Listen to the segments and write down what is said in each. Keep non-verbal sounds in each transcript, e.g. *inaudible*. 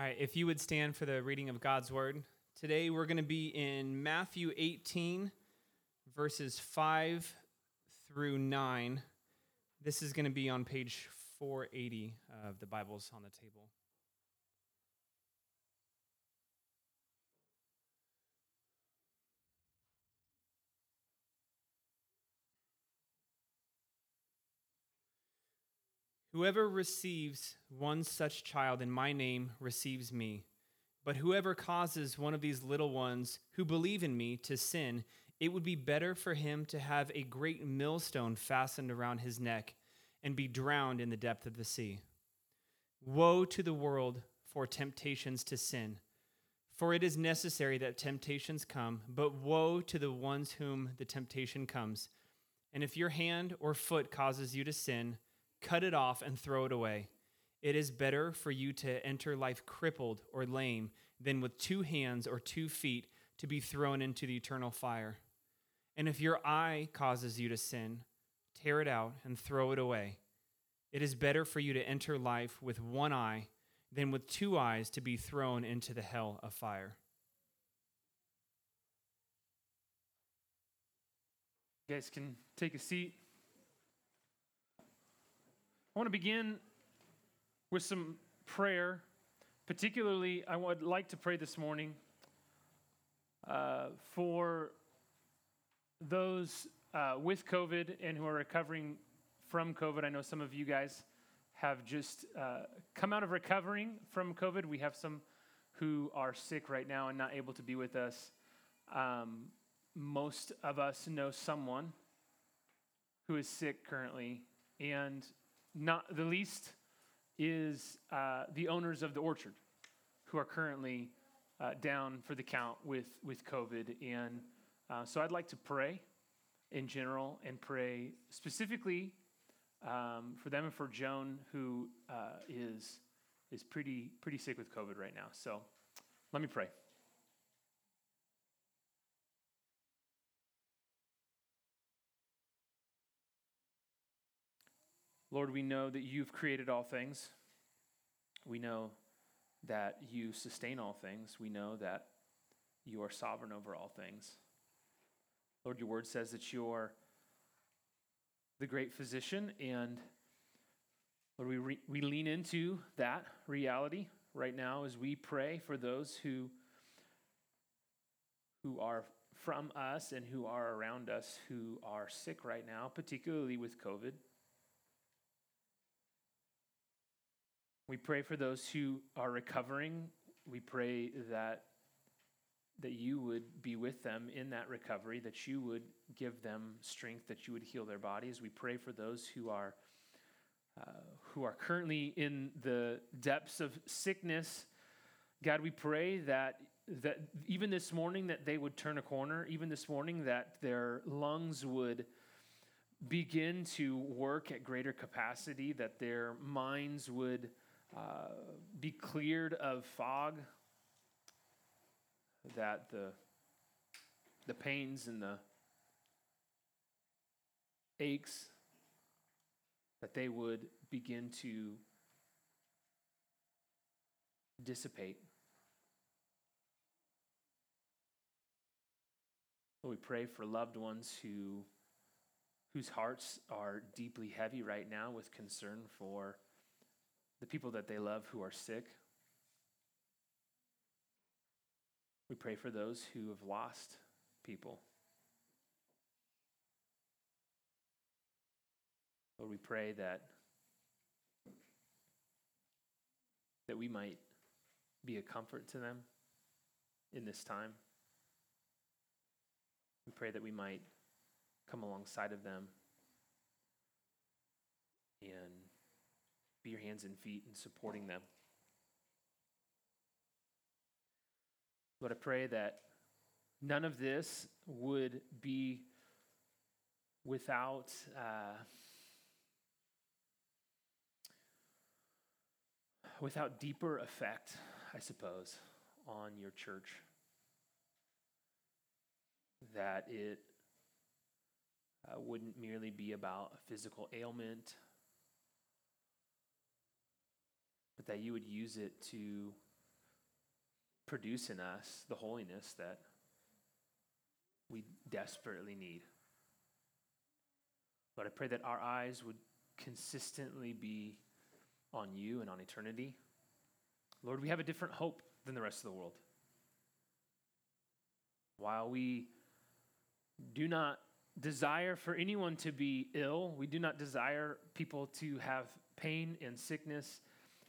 All right, if you would stand for the reading of God's word. Today we're going to be in Matthew 18, verses 5 through 9. This is going to be on page 480 of the Bibles on the table. Whoever receives one such child in my name receives me. But whoever causes one of these little ones who believe in me to sin, it would be better for him to have a great millstone fastened around his neck and be drowned in the depth of the sea. Woe to the world for temptations to sin! For it is necessary that temptations come, but woe to the ones whom the temptation comes. And if your hand or foot causes you to sin, cut it off and throw it away. It is better for you to enter life crippled or lame than with two hands or two feet to be thrown into the eternal fire. And if your eye causes you to sin, tear it out and throw it away. It is better for you to enter life with one eye than with two eyes to be thrown into the hell of fire. You guys can take a seat. I want to begin with some prayer. Particularly, I would like to pray this morning uh, for those uh, with COVID and who are recovering from COVID. I know some of you guys have just uh, come out of recovering from COVID. We have some who are sick right now and not able to be with us. Um, most of us know someone who is sick currently, and not the least is uh, the owners of the orchard who are currently uh, down for the count with, with COVID. And uh, so I'd like to pray in general and pray specifically um, for them and for Joan, who uh, is is pretty, pretty sick with COVID right now. So let me pray. Lord, we know that you've created all things. We know that you sustain all things. We know that you are sovereign over all things. Lord, your word says that you're the great physician, and Lord, we, re- we lean into that reality right now as we pray for those who, who are from us and who are around us who are sick right now, particularly with COVID. We pray for those who are recovering. We pray that that you would be with them in that recovery, that you would give them strength, that you would heal their bodies. We pray for those who are uh, who are currently in the depths of sickness. God, we pray that that even this morning that they would turn a corner, even this morning that their lungs would begin to work at greater capacity, that their minds would be cleared of fog, that the, the pains and the aches, that they would begin to dissipate. We pray for loved ones who whose hearts are deeply heavy right now with concern for the people that they love who are sick. We pray for those who have lost people. Lord, we pray that that we might be a comfort to them in this time. We pray that we might come alongside of them and your hands and feet in supporting them. Lord, I pray that none of this would be without uh, without deeper effect, I suppose, on your church. That it uh, wouldn't merely be about a physical ailment but that you would use it to produce in us the holiness that we desperately need. Lord, I pray that our eyes would consistently be on you and on eternity. Lord, we have a different hope than the rest of the world. While we do not desire for anyone to be ill, we do not desire people to have pain and sickness,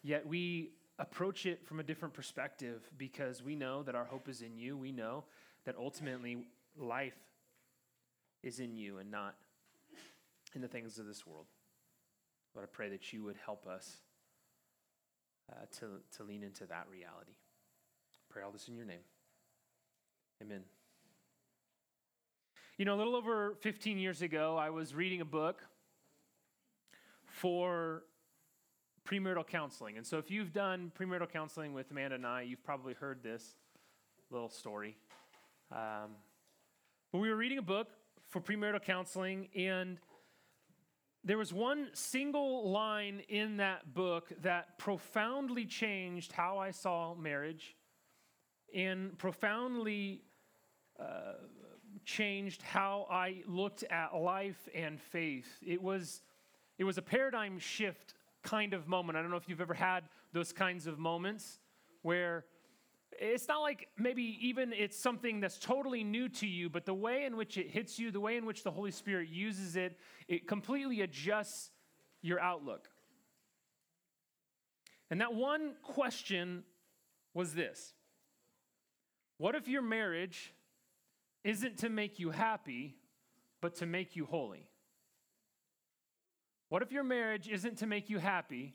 yet we approach it from a different perspective because we know that our hope is in you. We know that ultimately life is in you and not in the things of this world. But I pray that you would help us uh, to, to lean into that reality. Pray all this in your name. Amen. You know, a little over 15 years ago, I was reading a book for premarital counseling. And so, if you've done premarital counseling with Amanda and I, you've probably heard this little story. Um, but we were reading a book for premarital counseling, and there was one single line in that book that profoundly changed how I saw marriage and profoundly uh, changed how I looked at life and faith. It was, it was a paradigm shift kind of moment. I don't know if you've ever had those kinds of moments where it's not like maybe even it's something that's totally new to you, but the way in which it hits you, the way in which the Holy Spirit uses it, it completely adjusts your outlook. And that one question was this What if your marriage isn't to make you happy, but to make you holy? What if your marriage isn't to make you happy,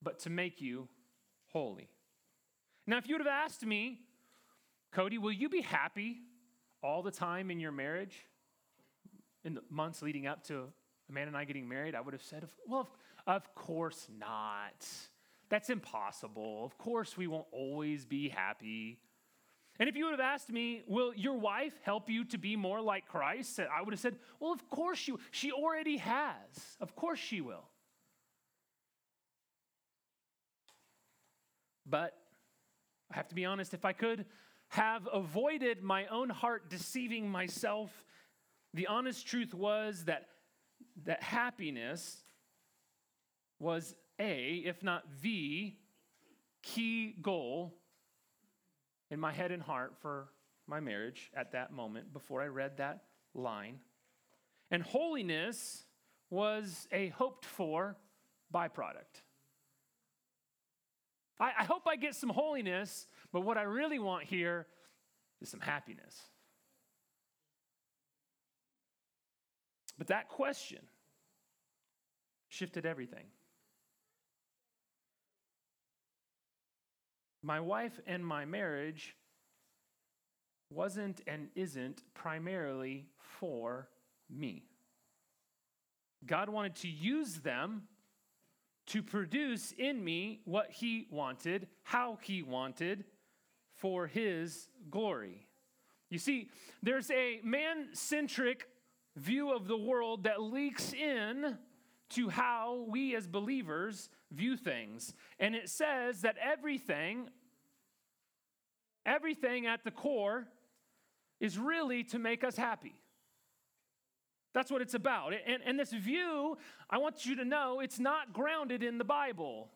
but to make you holy? Now, if you would have asked me, Cody, will you be happy all the time in your marriage in the months leading up to Amanda and I getting married? I would have said, well, of course not. That's impossible. Of course, we won't always be happy. And if you would have asked me, will your wife help you to be more like Christ? I would have said, well, of course she, she already has. Of course she will. But I have to be honest, if I could have avoided my own heart deceiving myself, the honest truth was that, that happiness was a, if not the, key goal in my head and heart for my marriage at that moment before I read that line. And holiness was a hoped for byproduct. I, I hope I get some holiness, but what I really want here is some happiness. But that question shifted everything. My wife and my marriage wasn't and isn't primarily for me. God wanted to use them to produce in me what he wanted, how he wanted, for his glory. You see, there's a man centric view of the world that leaks in to how we as believers view things. And it says that everything, everything at the core, is really to make us happy. That's what it's about. And, and this view, I want you to know, it's not grounded in the Bible.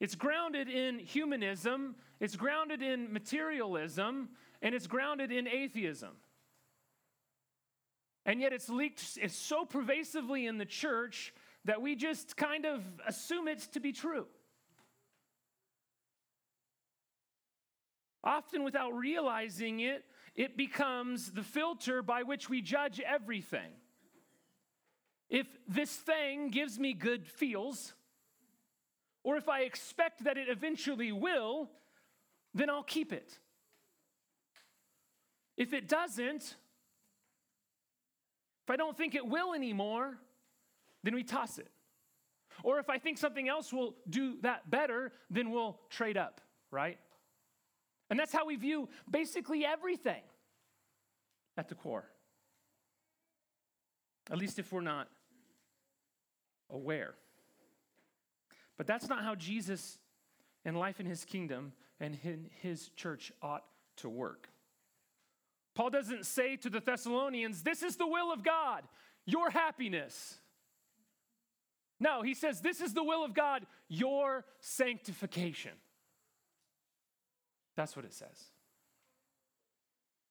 It's grounded in humanism, it's grounded in materialism, and it's grounded in atheism. And yet it's leaked it's so pervasively in the church that we just kind of assume it to be true. Often without realizing it, it becomes the filter by which we judge everything. If this thing gives me good feels, or if I expect that it eventually will, then I'll keep it. If it doesn't, if I don't think it will anymore, then we toss it. Or if I think something else will do that better, then we'll trade up, right? And that's how we view basically everything at the core. At least if we're not aware. But that's not how Jesus and life in his kingdom and in his church ought to work. Paul doesn't say to the Thessalonians, This is the will of God, your happiness. No, he says, This is the will of God, your sanctification. That's what it says.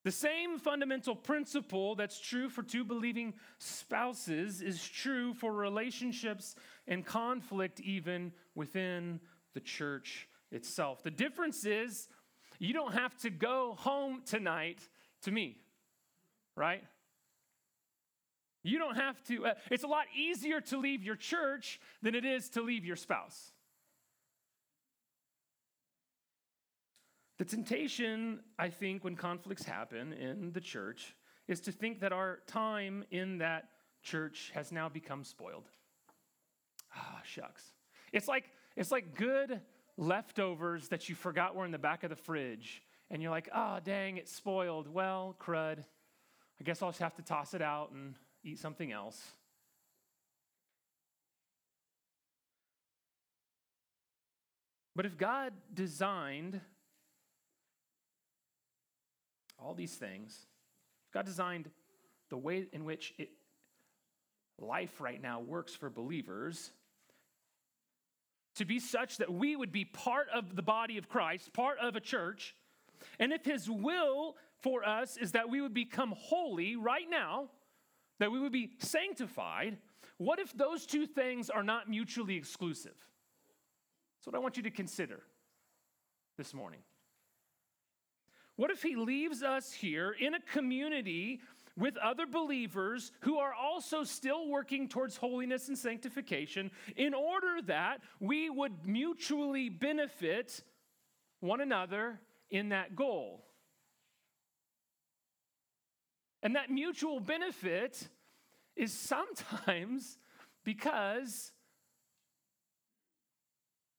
The same fundamental principle that's true for two believing spouses is true for relationships and conflict, even within the church itself. The difference is you don't have to go home tonight to me, right? You don't have to, uh, it's a lot easier to leave your church than it is to leave your spouse. The temptation, I think, when conflicts happen in the church, is to think that our time in that church has now become spoiled. Ah, shucks. It's like it's like good leftovers that you forgot were in the back of the fridge, and you're like, oh, dang, it's spoiled. Well, crud. I guess I'll just have to toss it out and eat something else. But if God designed all these things, God designed the way in which it, life right now works for believers to be such that we would be part of the body of Christ, part of a church. And if His will for us is that we would become holy right now, that we would be sanctified, what if those two things are not mutually exclusive? That's what I want you to consider this morning. What if He leaves us here in a community with other believers who are also still working towards holiness and sanctification in order that we would mutually benefit one another in that goal. And that mutual benefit is sometimes *laughs* because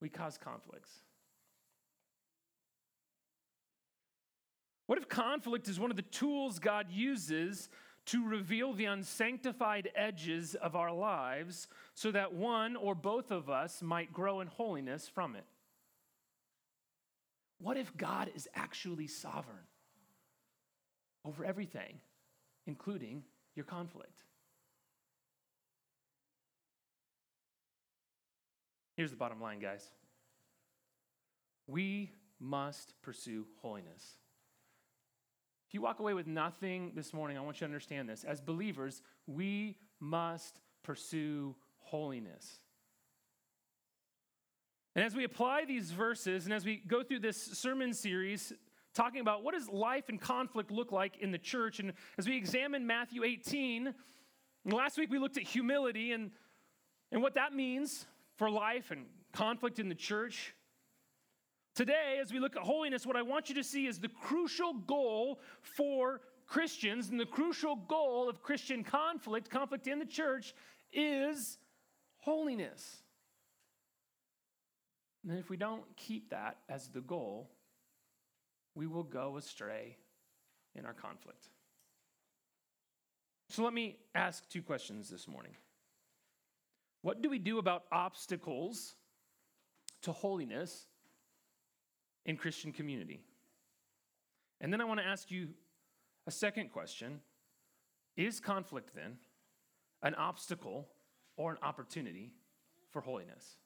we cause conflicts. What if conflict is one of the tools God uses to reveal the unsanctified edges of our lives so that one or both of us might grow in holiness from it? What if God is actually sovereign over everything, including your conflict? Here's the bottom line, guys. We must pursue holiness. If you walk away with nothing this morning, I want you to understand this. As believers, we must pursue holiness. And as we apply these verses and as we go through this sermon series talking about what does life and conflict look like in the church and as we examine Matthew 18, last week we looked at humility and and what that means for life and conflict in the church. Today, as we look at holiness, what I want you to see is the crucial goal for Christians and the crucial goal of Christian conflict, conflict in the church, is holiness. And if we don't keep that as the goal, we will go astray in our conflict. So let me ask two questions this morning. What do we do about obstacles to holiness in Christian community? And then I want to ask you a second question Is conflict then an obstacle or an opportunity for holiness?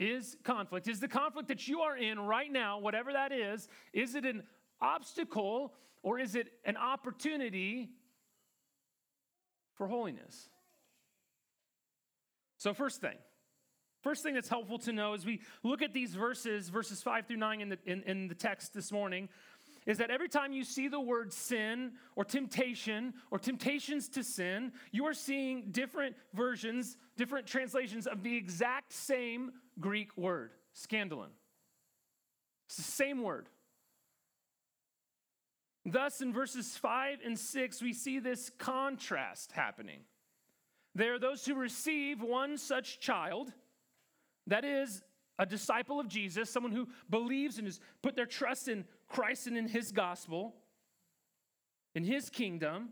Is conflict, is the conflict that you are in right now, whatever that is, is it an obstacle or is it an opportunity for holiness? So, first thing, First thing that's helpful to know as we look at these verses, verses 5 through 9 in the, in, in the text this morning, is that every time you see the word sin or temptation or temptations to sin, you are seeing different versions, different translations of the exact same Greek word, scandalon. It's the same word. Thus, in verses 5 and 6, we see this contrast happening. There are those who receive one such child that is a disciple of Jesus, someone who believes and has put their trust in Christ and in his gospel, in his kingdom.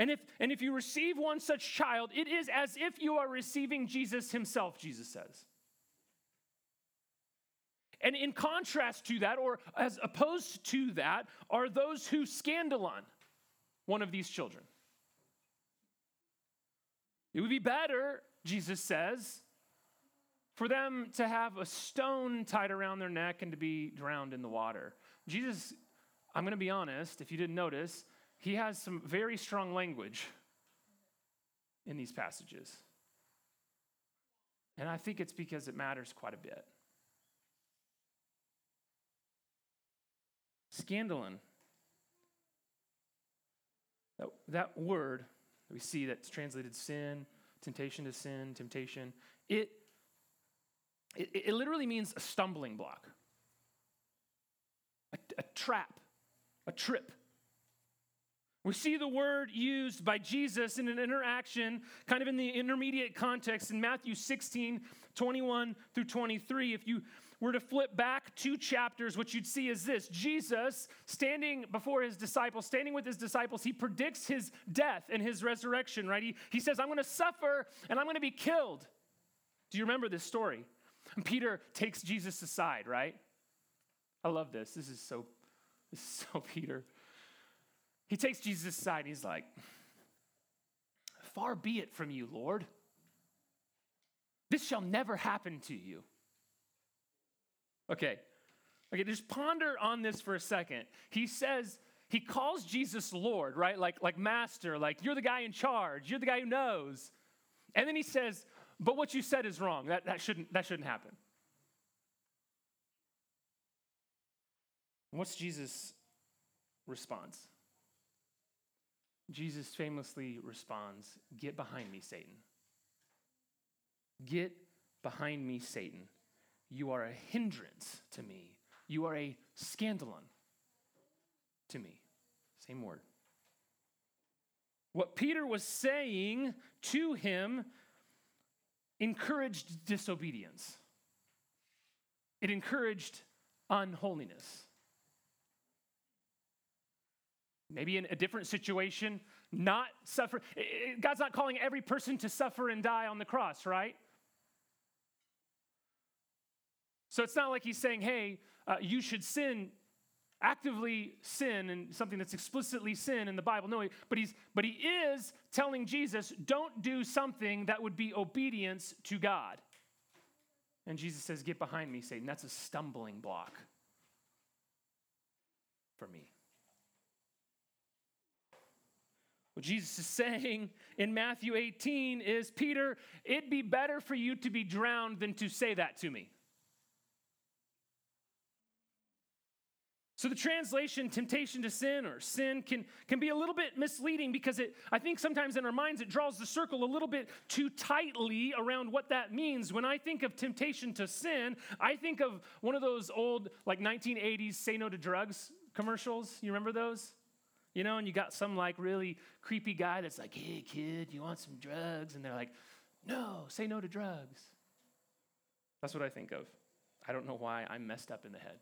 And if, and if you receive one such child, it is as if you are receiving Jesus himself, Jesus says. And in contrast to that, or as opposed to that, are those who scandalon one of these children. It would be better, Jesus says, for them to have a stone tied around their neck and to be drowned in the water. Jesus, I'm going to be honest, if you didn't notice, he has some very strong language in these passages. And I think it's because it matters quite a bit. Scandalon. That, that word that we see that's translated sin, temptation to sin, temptation, it, it, it literally means a stumbling block, a, a trap, a trip. We see the word used by Jesus in an interaction, kind of in the intermediate context in Matthew 16, 21 through 23. If you were to flip back two chapters, what you'd see is this Jesus standing before his disciples, standing with his disciples, he predicts his death and his resurrection, right? He, he says, I'm going to suffer and I'm going to be killed. Do you remember this story? And Peter takes Jesus aside, right? I love this. This is so, this is so *laughs* Peter. He takes Jesus aside and he's like, Far be it from you, Lord. This shall never happen to you. Okay, okay, just ponder on this for a second. He says, he calls Jesus Lord, right? Like, like master, like you're the guy in charge, you're the guy who knows. And then he says, but what you said is wrong. That, that, shouldn't, that shouldn't happen. What's Jesus' response? Jesus famously responds, Get behind me, Satan. Get behind me, Satan. You are a hindrance to me. You are a scandalon to me. Same word. What Peter was saying to him encouraged disobedience, it encouraged unholiness. Maybe in a different situation, not suffer. God's not calling every person to suffer and die on the cross, right? So it's not like he's saying, hey, uh, you should sin, actively sin, and something that's explicitly sin in the Bible. No, but, he's, but he is telling Jesus, don't do something that would be obedience to God. And Jesus says, Get behind me, Satan. That's a stumbling block for me. What Jesus is saying in Matthew 18 is Peter, it'd be better for you to be drowned than to say that to me. So the translation temptation to sin or sin can, can be a little bit misleading because it I think sometimes in our minds it draws the circle a little bit too tightly around what that means. When I think of temptation to sin, I think of one of those old like 1980s say no to drugs commercials. You remember those? You know, and you got some like really creepy guy that's like, "Hey kid, you want some drugs?" and they're like, "No, say no to drugs." That's what I think of. I don't know why I'm messed up in the head.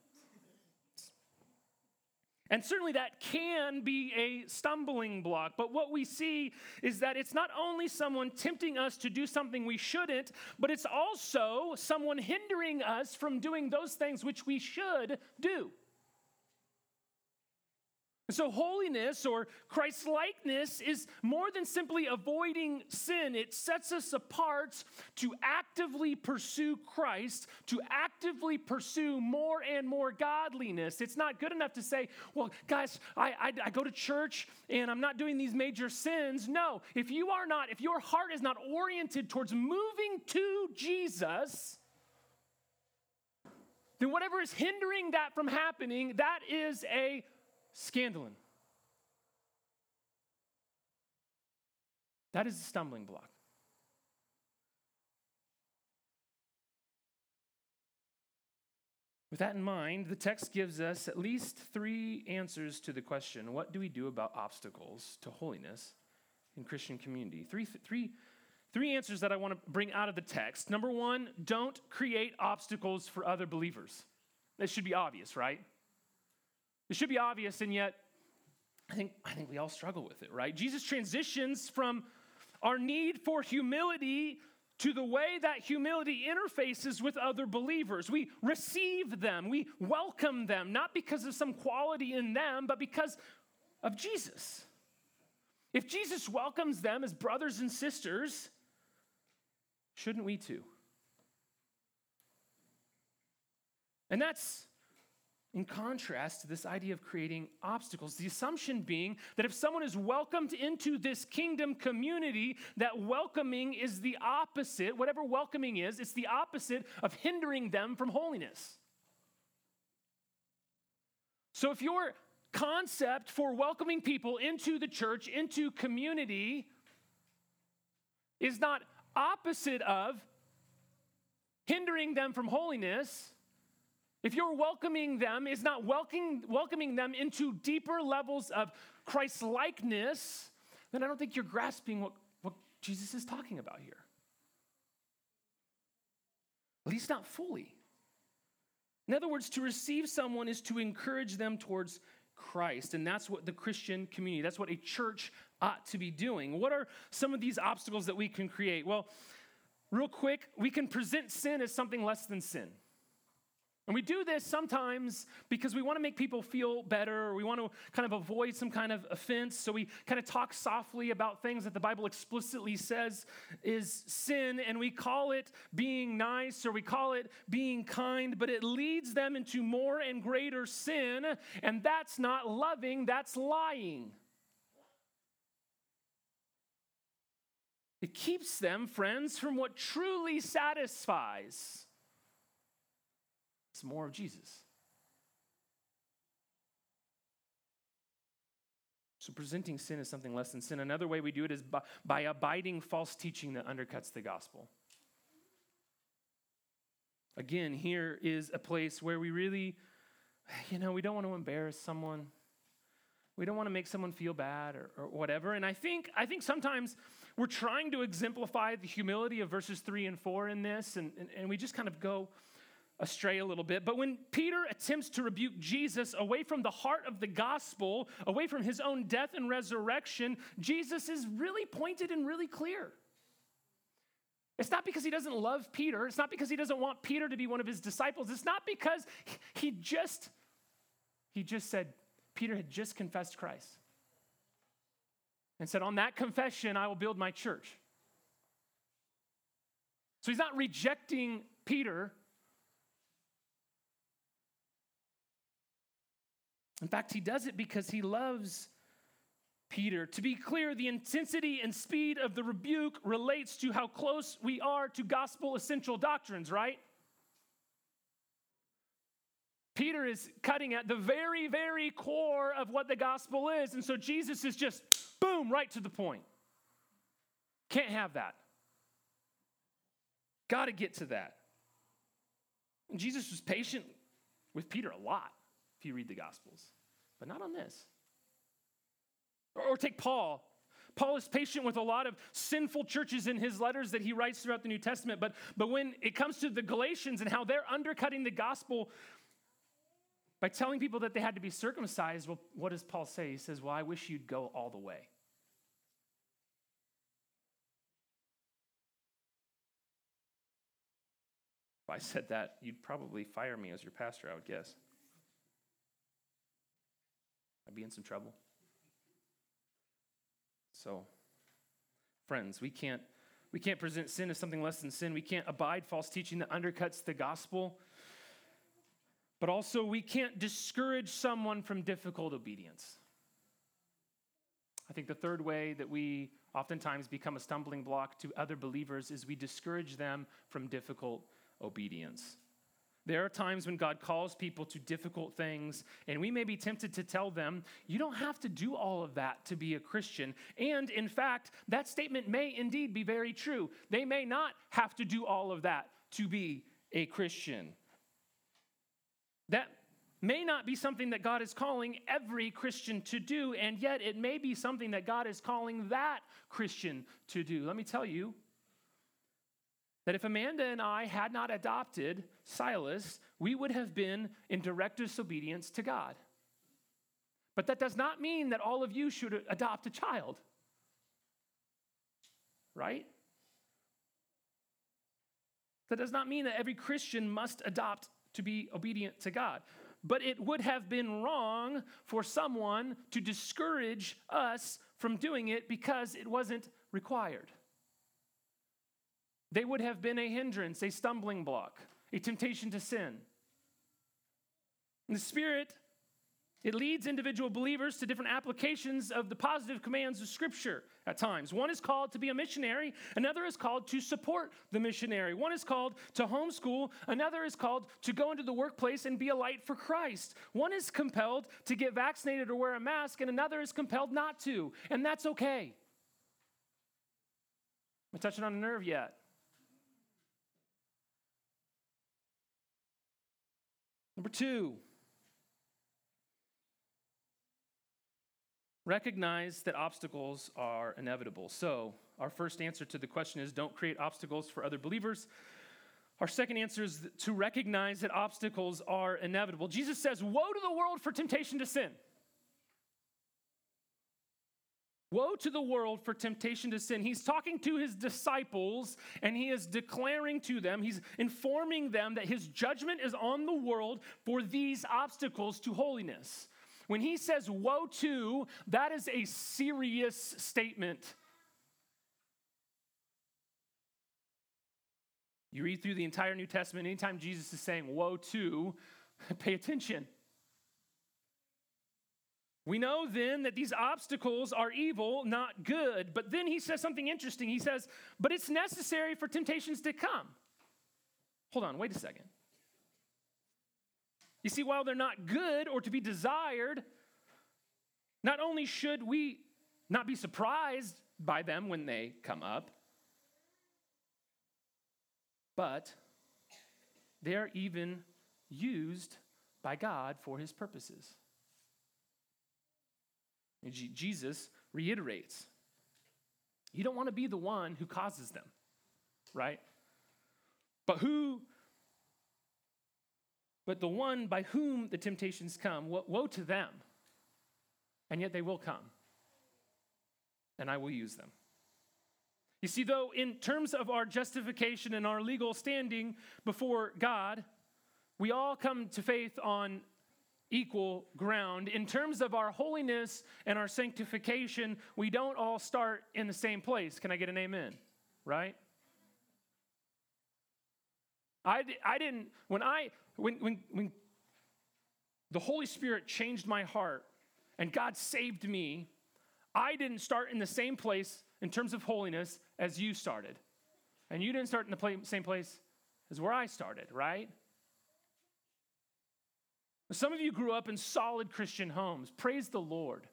And certainly that can be a stumbling block. But what we see is that it's not only someone tempting us to do something we shouldn't, but it's also someone hindering us from doing those things which we should do. So, holiness or Christ likeness is more than simply avoiding sin. It sets us apart to actively pursue Christ, to actively pursue more and more godliness. It's not good enough to say, well, guys, I, I, I go to church and I'm not doing these major sins. No, if you are not, if your heart is not oriented towards moving to Jesus, then whatever is hindering that from happening, that is a Scandalon. That is a stumbling block. With that in mind, the text gives us at least three answers to the question what do we do about obstacles to holiness in Christian community? Three, three, three answers that I want to bring out of the text. Number one, don't create obstacles for other believers. That should be obvious, right? It should be obvious, and yet I think, I think we all struggle with it, right? Jesus transitions from our need for humility to the way that humility interfaces with other believers. We receive them, we welcome them, not because of some quality in them, but because of Jesus. If Jesus welcomes them as brothers and sisters, shouldn't we too? And that's in contrast to this idea of creating obstacles. The assumption being that if someone is welcomed into this kingdom community, that welcoming is the opposite, whatever welcoming is, it's the opposite of hindering them from holiness. So if your concept for welcoming people into the church, into community, is not opposite of hindering them from holiness, if you're welcoming them, is not welcoming, welcoming them into deeper levels of Christ likeness, then I don't think you're grasping what, what Jesus is talking about here. At least not fully. In other words, to receive someone is to encourage them towards Christ. And that's what the Christian community, that's what a church ought to be doing. What are some of these obstacles that we can create? Well, real quick, we can present sin as something less than sin. And we do this sometimes because we want to make people feel better or we want to kind of avoid some kind of offense. So we kind of talk softly about things that the Bible explicitly says is sin and we call it being nice or we call it being kind, but it leads them into more and greater sin. And that's not loving, that's lying. It keeps them, friends, from what truly satisfies. It's more of Jesus. So, presenting sin as something less than sin. Another way we do it is by, by abiding false teaching that undercuts the gospel. Again, here is a place where we really, you know, we don't want to embarrass someone. We don't want to make someone feel bad or, or whatever. And I think, I think sometimes we're trying to exemplify the humility of verses three and four in this, and, and, and we just kind of go, astray a little bit. But when Peter attempts to rebuke Jesus away from the heart of the gospel, away from his own death and resurrection, Jesus is really pointed and really clear. It's not because he doesn't love Peter. It's not because he doesn't want Peter to be one of his disciples. It's not because he just he just said Peter had just confessed Christ. And said, "On that confession I will build my church." So he's not rejecting Peter. In fact, he does it because he loves Peter. To be clear, the intensity and speed of the rebuke relates to how close we are to gospel essential doctrines, right? Peter is cutting at the very, very core of what the gospel is. And so Jesus is just, boom, right to the point. Can't have that. Got to get to that. And Jesus was patient with Peter a lot if you read the Gospels, but not on this. Or, or take Paul. Paul is patient with a lot of sinful churches in his letters that he writes throughout the New Testament, but, but when it comes to the Galatians and how they're undercutting the gospel by telling people that they had to be circumcised, well, what does Paul say? He says, Well, I wish you'd go all the way. If I said that, you'd probably fire me as your pastor, I would guess. I'd be in some trouble. So, friends, we can't we can't present sin as something less than sin. We can't abide false teaching that undercuts the gospel. But also, we can't discourage someone from difficult obedience. I think the third way that we oftentimes become a stumbling block to other believers is we discourage them from difficult obedience. There are times when God calls people to difficult things, and we may be tempted to tell them, you don't have to do all of that to be a Christian. And in fact, that statement may indeed be very true. They may not have to do all of that to be a Christian. That may not be something that God is calling every Christian to do, and yet it may be something that God is calling that Christian to do. Let me tell you, that if Amanda and I had not adopted Silas, we would have been in direct disobedience to God. But that does not mean that all of you should adopt a child. Right? That does not mean that every Christian must adopt to be obedient to God. But it would have been wrong for someone to discourage us from doing it because it wasn't required. They would have been a hindrance, a stumbling block, a temptation to sin. And the Spirit, it leads individual believers to different applications of the positive commands of Scripture at times. One is called to be a missionary, another is called to support the missionary. One is called to homeschool, another is called to go into the workplace and be a light for Christ. One is compelled to get vaccinated or wear a mask, and another is compelled not to, and that's okay. Am I touching on a nerve yet? Number two, recognize that obstacles are inevitable. So, our first answer to the question is don't create obstacles for other believers. Our second answer is to recognize that obstacles are inevitable. Jesus says, Woe to the world for temptation to sin. Woe to the world for temptation to sin. He's talking to his disciples and he is declaring to them, he's informing them that his judgment is on the world for these obstacles to holiness. When he says woe to, that is a serious statement. You read through the entire New Testament, anytime Jesus is saying woe to, *laughs* pay attention. We know then that these obstacles are evil, not good. But then he says something interesting. He says, but it's necessary for temptations to come. Hold on, wait a second. You see, while they're not good or to be desired, not only should we not be surprised by them when they come up, but they're even used by God for his purposes. Jesus reiterates you don't want to be the one who causes them, right? But who, but the one by whom the temptations come, woe to them. And yet they will come, and I will use them. You see, though, in terms of our justification and our legal standing before God, we all come to faith on equal ground. In terms of our holiness and our sanctification, we don't all start in the same place. Can I get an amen? Right? I, I didn't, when I, when, when, when the Holy Spirit changed my heart and God saved me, I didn't start in the same place in terms of holiness as you started. And you didn't start in the same place as where I started, right? Some of you grew up in solid Christian homes. Praise the Lord.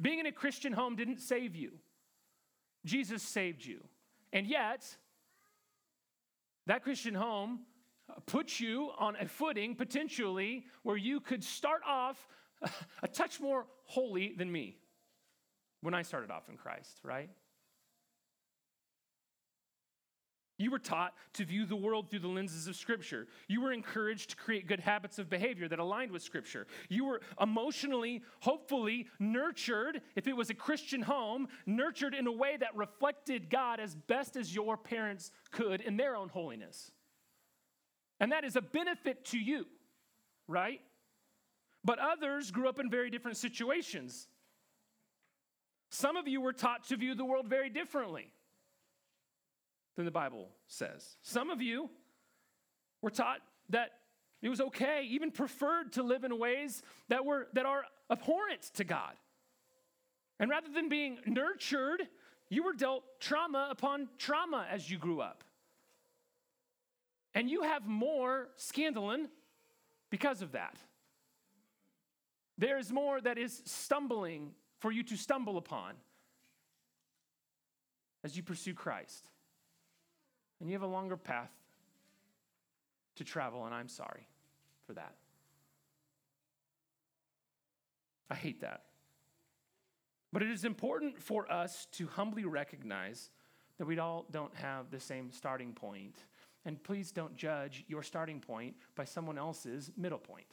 Being in a Christian home didn't save you, Jesus saved you. And yet, that Christian home put you on a footing potentially where you could start off *laughs* a touch more holy than me when I started off in Christ, right? You were taught to view the world through the lenses of Scripture. You were encouraged to create good habits of behavior that aligned with Scripture. You were emotionally, hopefully, nurtured, if it was a Christian home, nurtured in a way that reflected God as best as your parents could in their own holiness. And that is a benefit to you, right? But others grew up in very different situations. Some of you were taught to view the world very differently than the Bible says. Some of you were taught that it was okay, even preferred to live in ways that were that are abhorrent to God. And rather than being nurtured, you were dealt trauma upon trauma as you grew up. And you have more scandalon because of that. There is more that is stumbling for you to stumble upon as you pursue Christ and you have a longer path to travel, and I'm sorry for that. I hate that. But it is important for us to humbly recognize that we all don't have the same starting point. And please don't judge your starting point by someone else's middle point.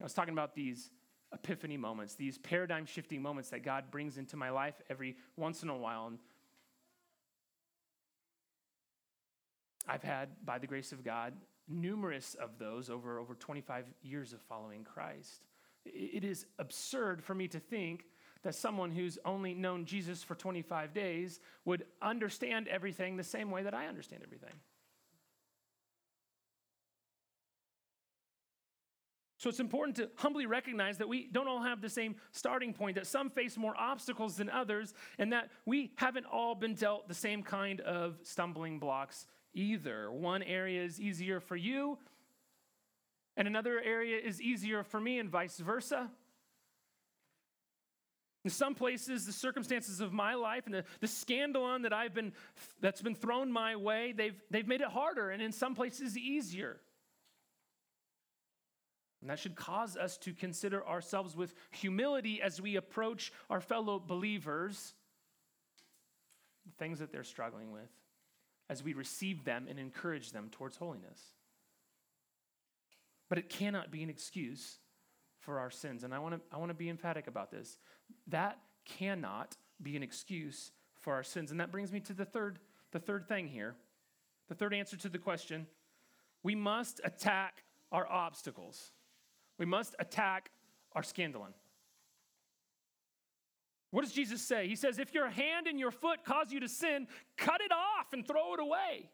I was talking about these epiphany moments, these paradigm shifting moments that God brings into my life every once in a while. And I've had, by the grace of God, numerous of those over, over 25 years of following Christ. It is absurd for me to think that someone who's only known Jesus for 25 days would understand everything the same way that I understand everything. So it's important to humbly recognize that we don't all have the same starting point, that some face more obstacles than others, and that we haven't all been dealt the same kind of stumbling blocks either. One area is easier for you, and another area is easier for me, and vice versa. In some places, the circumstances of my life and the, the scandalon that I've been that's been thrown my way, they've, they've made it harder, and in some places easier. And that should cause us to consider ourselves with humility as we approach our fellow believers, the things that they're struggling with, as we receive them and encourage them towards holiness. But it cannot be an excuse for our sins. And I want to I want to be emphatic about this. That cannot be an excuse for our sins. And that brings me to the third the third thing here. The third answer to the question. We must attack our obstacles. We must attack our scandalon. What does Jesus say? He says, If your hand and your foot cause you to sin, cut it off and throw it away.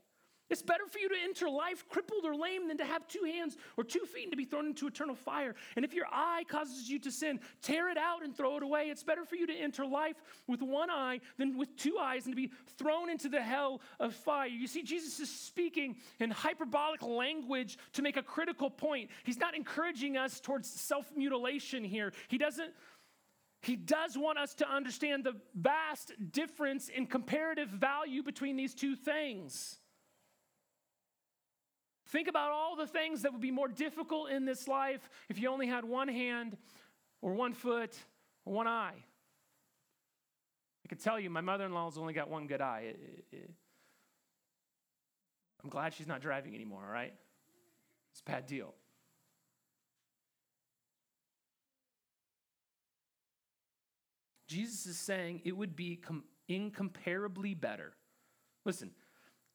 It's better for you to enter life crippled or lame than to have two hands or two feet and to be thrown into eternal fire. And if your eye causes you to sin, tear it out and throw it away. It's better for you to enter life with one eye than with two eyes and to be thrown into the hell of fire. You see, Jesus is speaking in hyperbolic language to make a critical point. He's not encouraging us towards self mutilation here. He doesn't. He does want us to understand the vast difference in comparative value between these two things. Think about all the things that would be more difficult in this life if you only had one hand or one foot or one eye. I can tell you, my mother in law's only got one good eye. It, it, it, I'm glad she's not driving anymore, all right? It's a bad deal. Jesus is saying it would be com- incomparably better. Listen,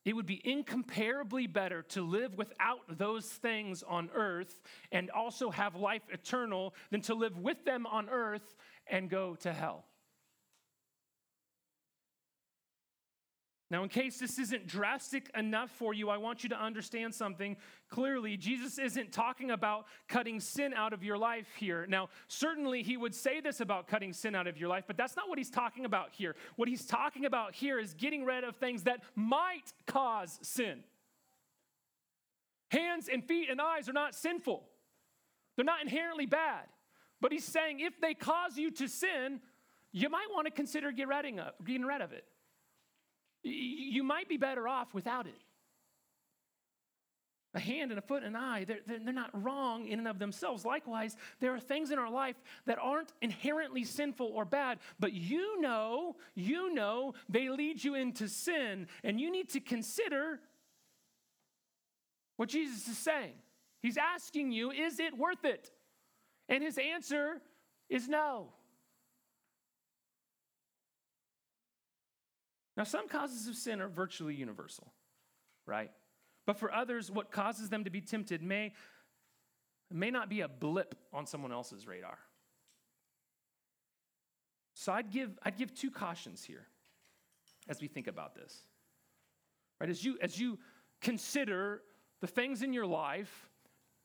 it would be incomparably better to live without those things on earth and also have life eternal than to live with them on earth and go to hell. Now, in case this isn't drastic enough for you, I want you to understand something clearly. Jesus isn't talking about cutting sin out of your life here. Now, certainly he would say this about cutting sin out of your life, but that's not what he's talking about here. What he's talking about here is getting rid of things that might cause sin. Hands and feet and eyes are not sinful, they're not inherently bad. But he's saying if they cause you to sin, you might want to consider uh, getting rid of it. You might be better off without it. A hand and a foot and an eye, they're, they're not wrong in and of themselves. Likewise, there are things in our life that aren't inherently sinful or bad, but you know, you know they lead you into sin, and you need to consider what Jesus is saying. He's asking you, is it worth it? And his answer is no. Now, some causes of sin are virtually universal, right? But for others, what causes them to be tempted may, may not be a blip on someone else's radar. So I'd give, I'd give two cautions here as we think about this. Right? As you, as you consider the things in your life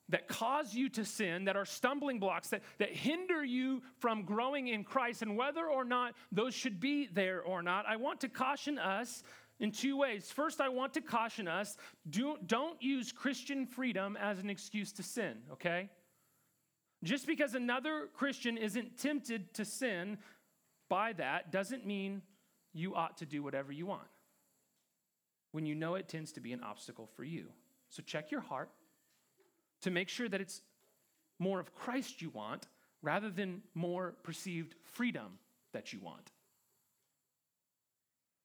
that cause you to sin, that are stumbling blocks, that, that hinder you from growing in Christ, and whether or not those should be there or not, I want to caution us in two ways. First, I want to caution us do, don't use Christian freedom as an excuse to sin, okay? Just because another Christian isn't tempted to sin by that doesn't mean you ought to do whatever you want when you know it tends to be an obstacle for you. So check your heart to make sure that it's more of Christ you want rather than more perceived freedom that you want.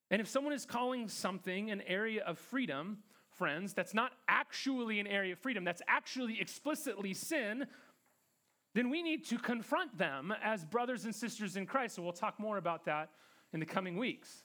And if someone is calling something an area of freedom, friends, that's not actually an area of freedom, that's actually explicitly sin, then we need to confront them as brothers and sisters in Christ. So we'll talk more about that in the coming weeks.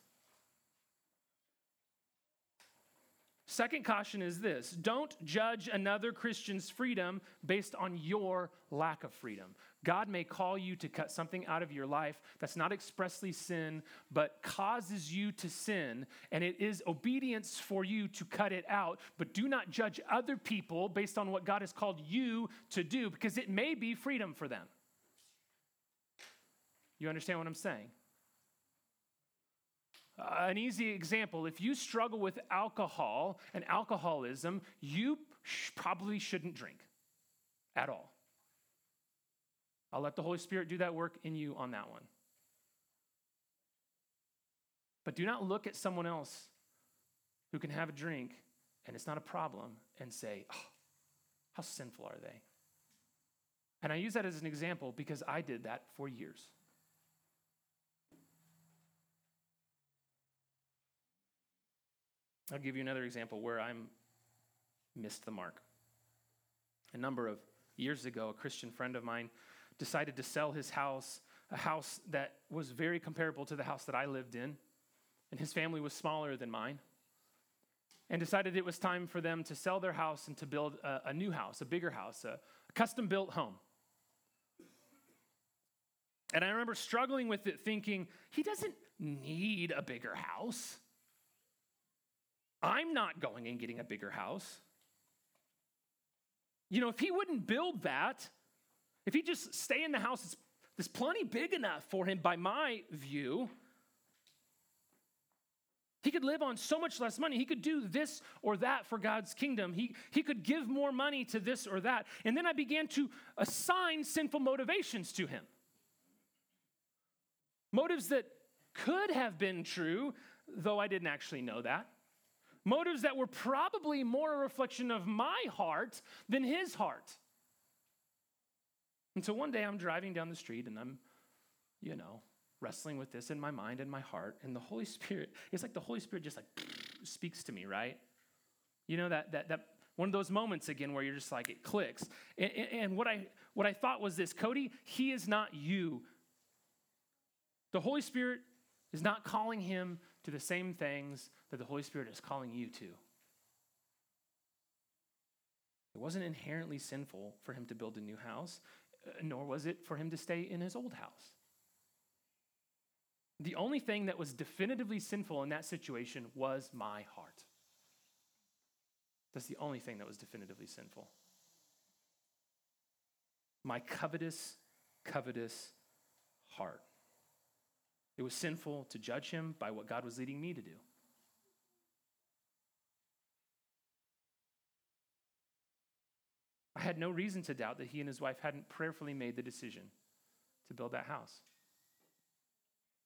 Second caution is this don't judge another Christian's freedom based on your lack of freedom. God may call you to cut something out of your life that's not expressly sin, but causes you to sin, and it is obedience for you to cut it out. But do not judge other people based on what God has called you to do, because it may be freedom for them. You understand what I'm saying? Uh, an easy example if you struggle with alcohol and alcoholism, you sh- probably shouldn't drink at all. I'll let the Holy Spirit do that work in you on that one. But do not look at someone else who can have a drink and it's not a problem and say, oh, how sinful are they? And I use that as an example because I did that for years. I'll give you another example where I'm missed the mark. A number of years ago, a Christian friend of mine decided to sell his house, a house that was very comparable to the house that I lived in, and his family was smaller than mine, and decided it was time for them to sell their house and to build a, a new house, a bigger house, a, a custom built home. And I remember struggling with it, thinking, he doesn't need a bigger house. I'm not going and getting a bigger house. You know, if he wouldn't build that, if he just stay in the house, it's, plenty big enough for him by my view. He could live on so much less money. He could do this or that for God's kingdom. He, he could give more money to this or that. And then I began to assign sinful motivations to him. Motives that could have been true, though I didn't actually know that. Motives that were probably more a reflection of my heart than his heart. And so one day I'm driving down the street and I'm, you know, wrestling with this in my mind and my heart. And the Holy Spirit, it's like the Holy Spirit just like *sniffs* speaks to me, right? You know, that, that, that one of those moments again where you're just like, it clicks. And, and what, I, what I thought was this Cody, he is not you. The Holy Spirit is not calling him to the same things that the Holy Spirit is calling you to. It wasn't inherently sinful for him to build a new house, uh, nor was it for him to stay in his old house. The only thing that was definitively sinful in that situation was my heart. That's the only thing that was definitively sinful. My covetous, covetous heart. It was sinful to judge him by what God was leading me to do. I had no reason to doubt that he and his wife hadn't prayerfully made the decision to build that house.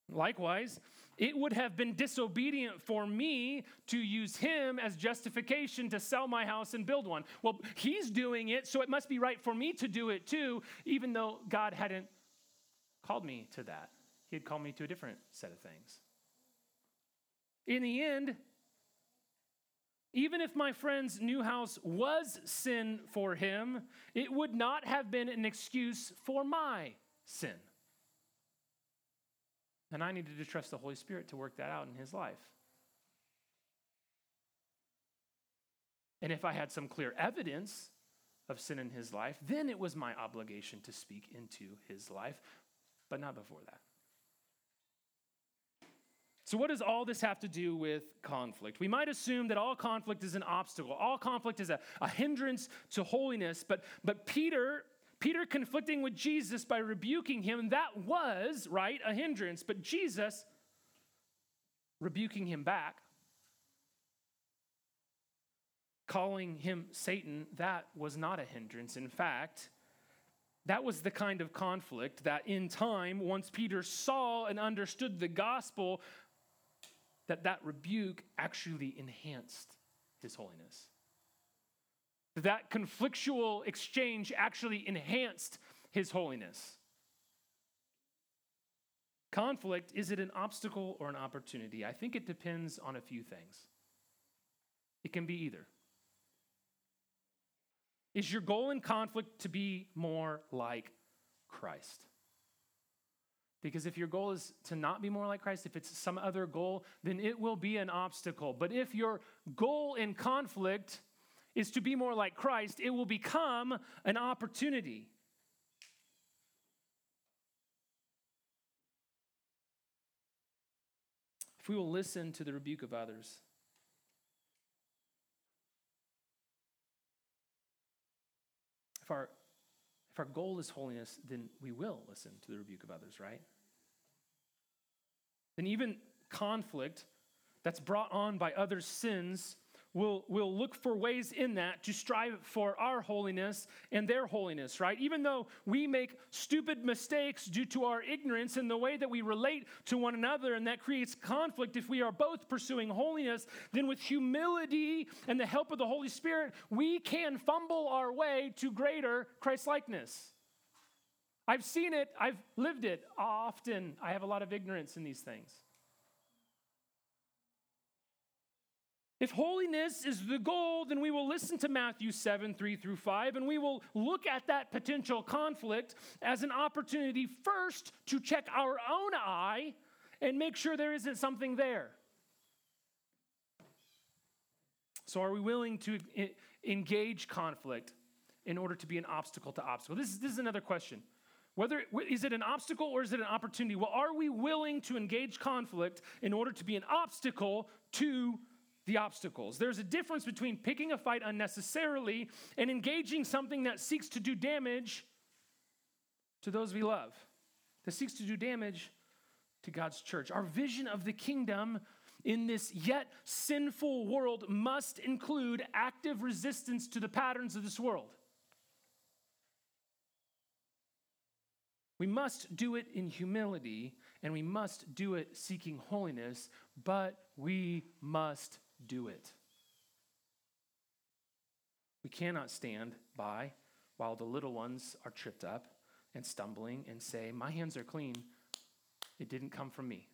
Likewise, it would have been disobedient for me to use him as justification to sell my house and build one. Well, he's doing it, so it must be right for me to do it too, even though God hadn't called me to that. He had called me to a different set of things. In the end, even if my friend's new house was sin for him, it would not have been an excuse for my sin. And I needed to trust the Holy Spirit to work that out in his life. And if I had some clear evidence of sin in his life, then it was my obligation to speak into his life, but not before that. So, what does all this have to do with conflict? We might assume that all conflict is an obstacle, all conflict is a, a hindrance to holiness, but, but Peter. Peter conflicting with Jesus by rebuking him, that was, right, a hindrance. But Jesus rebuking him back, calling him Satan, that was not a hindrance. In fact, that was the kind of conflict that in time, once Peter saw and understood the gospel, that that rebuke actually enhanced his holiness. That conflictual exchange actually enhanced his holiness. Conflict, is it an obstacle or an opportunity? I think it depends on a few things. It can be either. Is your goal in conflict to be more like Christ? Because if your goal is to not be more like Christ, if it's some other goal, then it will be an obstacle. But if your goal in conflict is to be more like Christ, it will become an opportunity. If we will listen to the rebuke of others, if our if our goal is holiness, then we will listen to the rebuke of others, right? Then even conflict that's brought on by others' sins will will look for ways in that to strive for our holiness and their holiness, right? Even though we make stupid mistakes due to our ignorance in the way that we relate to one another, and that creates conflict, if we are both pursuing holiness, then with humility and the help of the Holy Spirit, we can fumble our way to greater Christ likeness. I've seen it, I've lived it often. I have a lot of ignorance in these things. If holiness is the goal, then we will listen to Matthew 7, 3 through 5, and we will look at that potential conflict as an opportunity first to check our own eye and make sure there isn't something there. So, are we willing to engage conflict in order to be an obstacle to obstacle? This is, this is another question. Whether is it an obstacle or is it an opportunity? Well, are we willing to engage conflict in order to be an obstacle to the obstacles. There's a difference between picking a fight unnecessarily and engaging something that seeks to do damage to those we love, that seeks to do damage to God's church. Our vision of the kingdom in this yet sinful world must include active resistance to the patterns of this world. We must do it in humility and we must do it seeking holiness, but we must do it. We cannot stand by while the little ones are tripped up and stumbling and say, My hands are clean. It didn't come from me.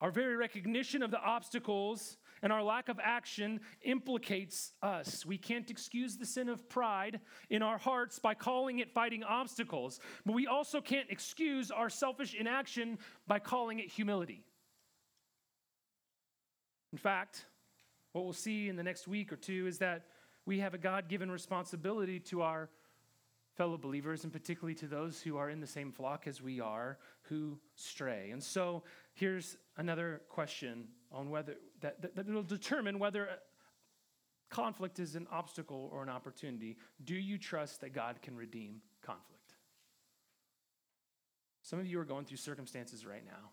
Our very recognition of the obstacles and our lack of action implicates us. We can't excuse the sin of pride in our hearts by calling it fighting obstacles, but we also can't excuse our selfish inaction by calling it humility. In fact, what we'll see in the next week or two is that we have a God given responsibility to our fellow believers, and particularly to those who are in the same flock as we are, who stray. And so here's another question on whether that, that, that will determine whether conflict is an obstacle or an opportunity. Do you trust that God can redeem conflict? Some of you are going through circumstances right now,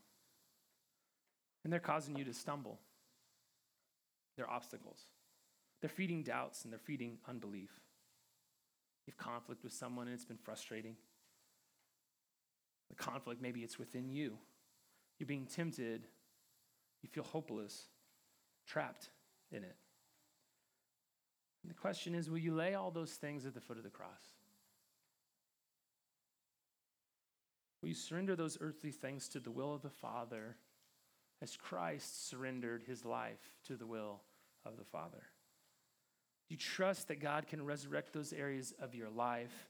and they're causing you to stumble. They're obstacles. They're feeding doubts and they're feeding unbelief. You have conflict with someone and it's been frustrating. The conflict, maybe it's within you. You're being tempted. You feel hopeless, trapped in it. And the question is will you lay all those things at the foot of the cross? Will you surrender those earthly things to the will of the Father as Christ surrendered his life to the will of the Father? Do you trust that God can resurrect those areas of your life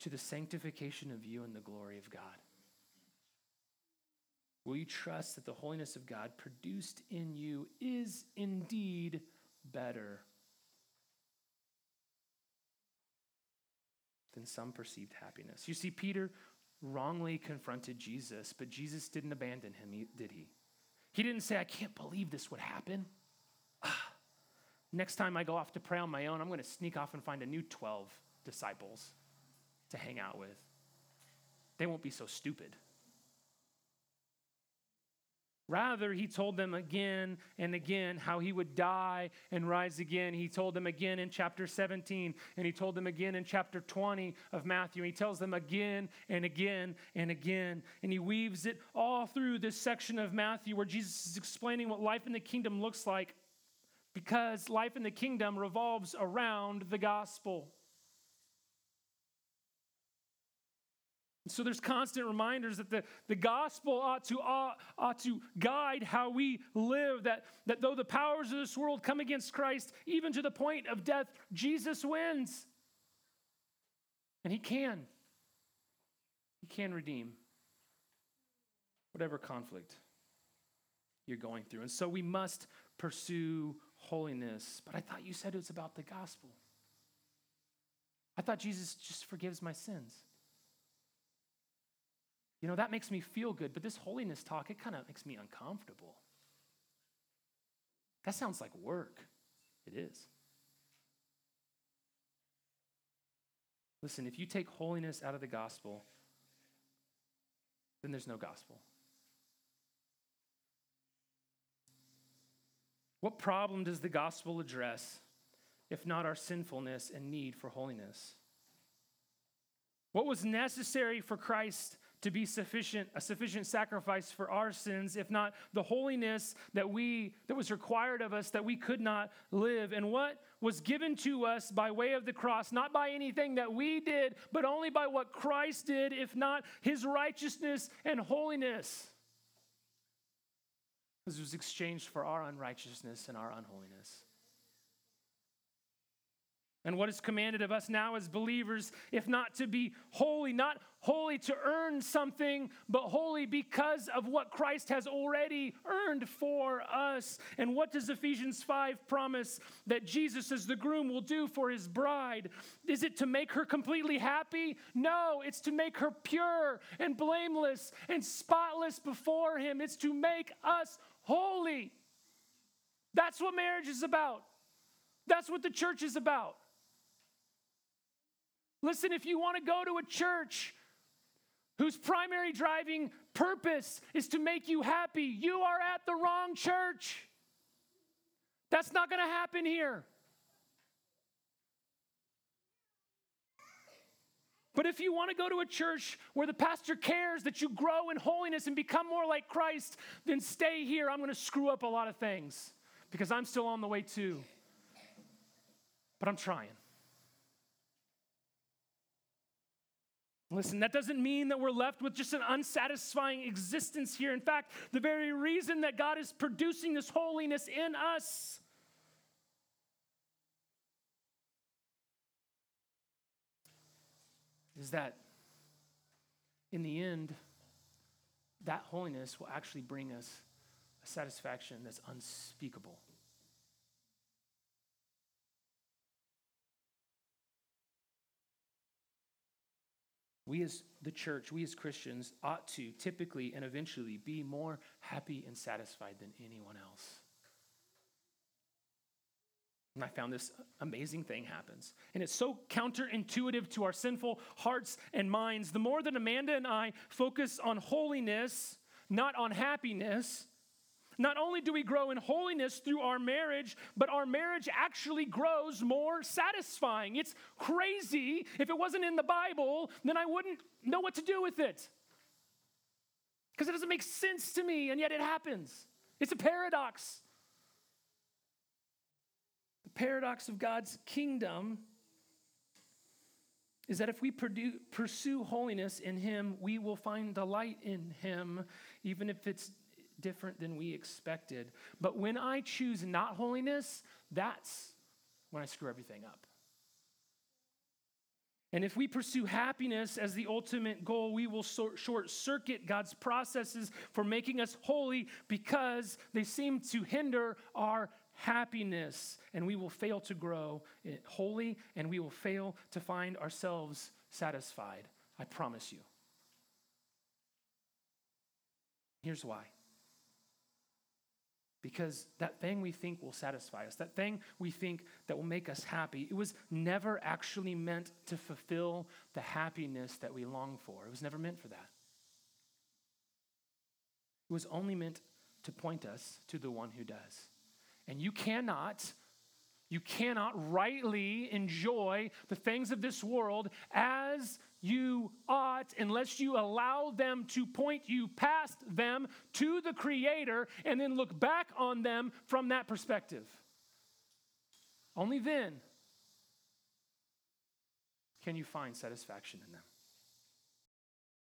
to the sanctification of you and the glory of God? Will you trust that the holiness of God produced in you is indeed better than some perceived happiness? You see, Peter wrongly confronted Jesus, but Jesus didn't abandon him, did he? He didn't say, I can't believe this would happen. *sighs* Next time I go off to pray on my own, I'm going to sneak off and find a new 12 disciples to hang out with. They won't be so stupid. Rather, he told them again and again how he would die and rise again. He told them again in chapter 17, and he told them again in chapter 20 of Matthew. He tells them again and again and again. And he weaves it all through this section of Matthew where Jesus is explaining what life in the kingdom looks like because life in the kingdom revolves around the gospel. So there's constant reminders that the, the gospel ought to, ought, ought to guide how we live, that, that though the powers of this world come against Christ, even to the point of death, Jesus wins. And he can. He can redeem whatever conflict you're going through. And so we must pursue holiness. But I thought you said it was about the gospel. I thought Jesus just forgives my sins. You know, that makes me feel good, but this holiness talk, it kind of makes me uncomfortable. That sounds like work. It is. Listen, if you take holiness out of the gospel, then there's no gospel. What problem does the gospel address if not our sinfulness and need for holiness? What was necessary for Christ to be sufficient, a sufficient sacrifice for our sins, if not the holiness that we that was required of us that we could not live? And what was given to us by way of the cross, not by anything that we did, but only by what Christ did, if not his righteousness and holiness? This was exchanged for our unrighteousness and our unholiness. And what is commanded of us now as believers, if not to be holy, not holy to earn something, but holy because of what Christ has already earned for us. And what does Ephesians 5 promise that Jesus, as the groom, will do for his bride? Is it to make her completely happy? No, it's to make her pure and blameless and spotless before him. It's to make us holy. That's what marriage is about. That's what the church is about. Listen, if you want to go to a church whose primary driving purpose is to make you happy, you are at the wrong church. That's not going to happen here. But if you want to go to a church where the pastor cares that you grow in holiness and become more like Christ, then stay here. I'm going to screw up a lot of things because I'm still on the way too. But I'm trying. Listen, that doesn't mean that we're left with just an unsatisfying existence here. In fact, the very reason that God is producing this holiness in us is that in the end, that holiness will actually bring us a satisfaction that's unspeakable. We as the church, we as Christians ought to typically and eventually be more happy and satisfied than anyone else. And I found this amazing thing happens. And it's so counterintuitive to our sinful hearts and minds. The more that Amanda and I focus on holiness, not on happiness, not only do we grow in holiness through our marriage, but our marriage actually grows more satisfying. It's crazy. If it wasn't in the Bible, then I wouldn't know what to do with it. Because it doesn't make sense to me, and yet it happens. It's a paradox. The paradox of God's kingdom is that if we pursue holiness in Him, we will find delight in Him, even if it's different than we expected. But when I choose not holiness, that's when I screw everything up. And if we pursue happiness as the ultimate goal, we will short circuit God's processes for making us holy because they seem to hinder our happiness. And we will fail to grow holy and we will fail to find ourselves satisfied. I promise you. Here's why because that thing we think will satisfy us, that thing we think that will make us happy, it was never actually meant to fulfill the happiness that we long for. It was never meant for that. It was only meant to point us to the one who does. And you cannot you cannot rightly enjoy the things of this world as you ought unless you allow them to point you past them to the Creator and then look back on them from that perspective. Only then can you find satisfaction in them.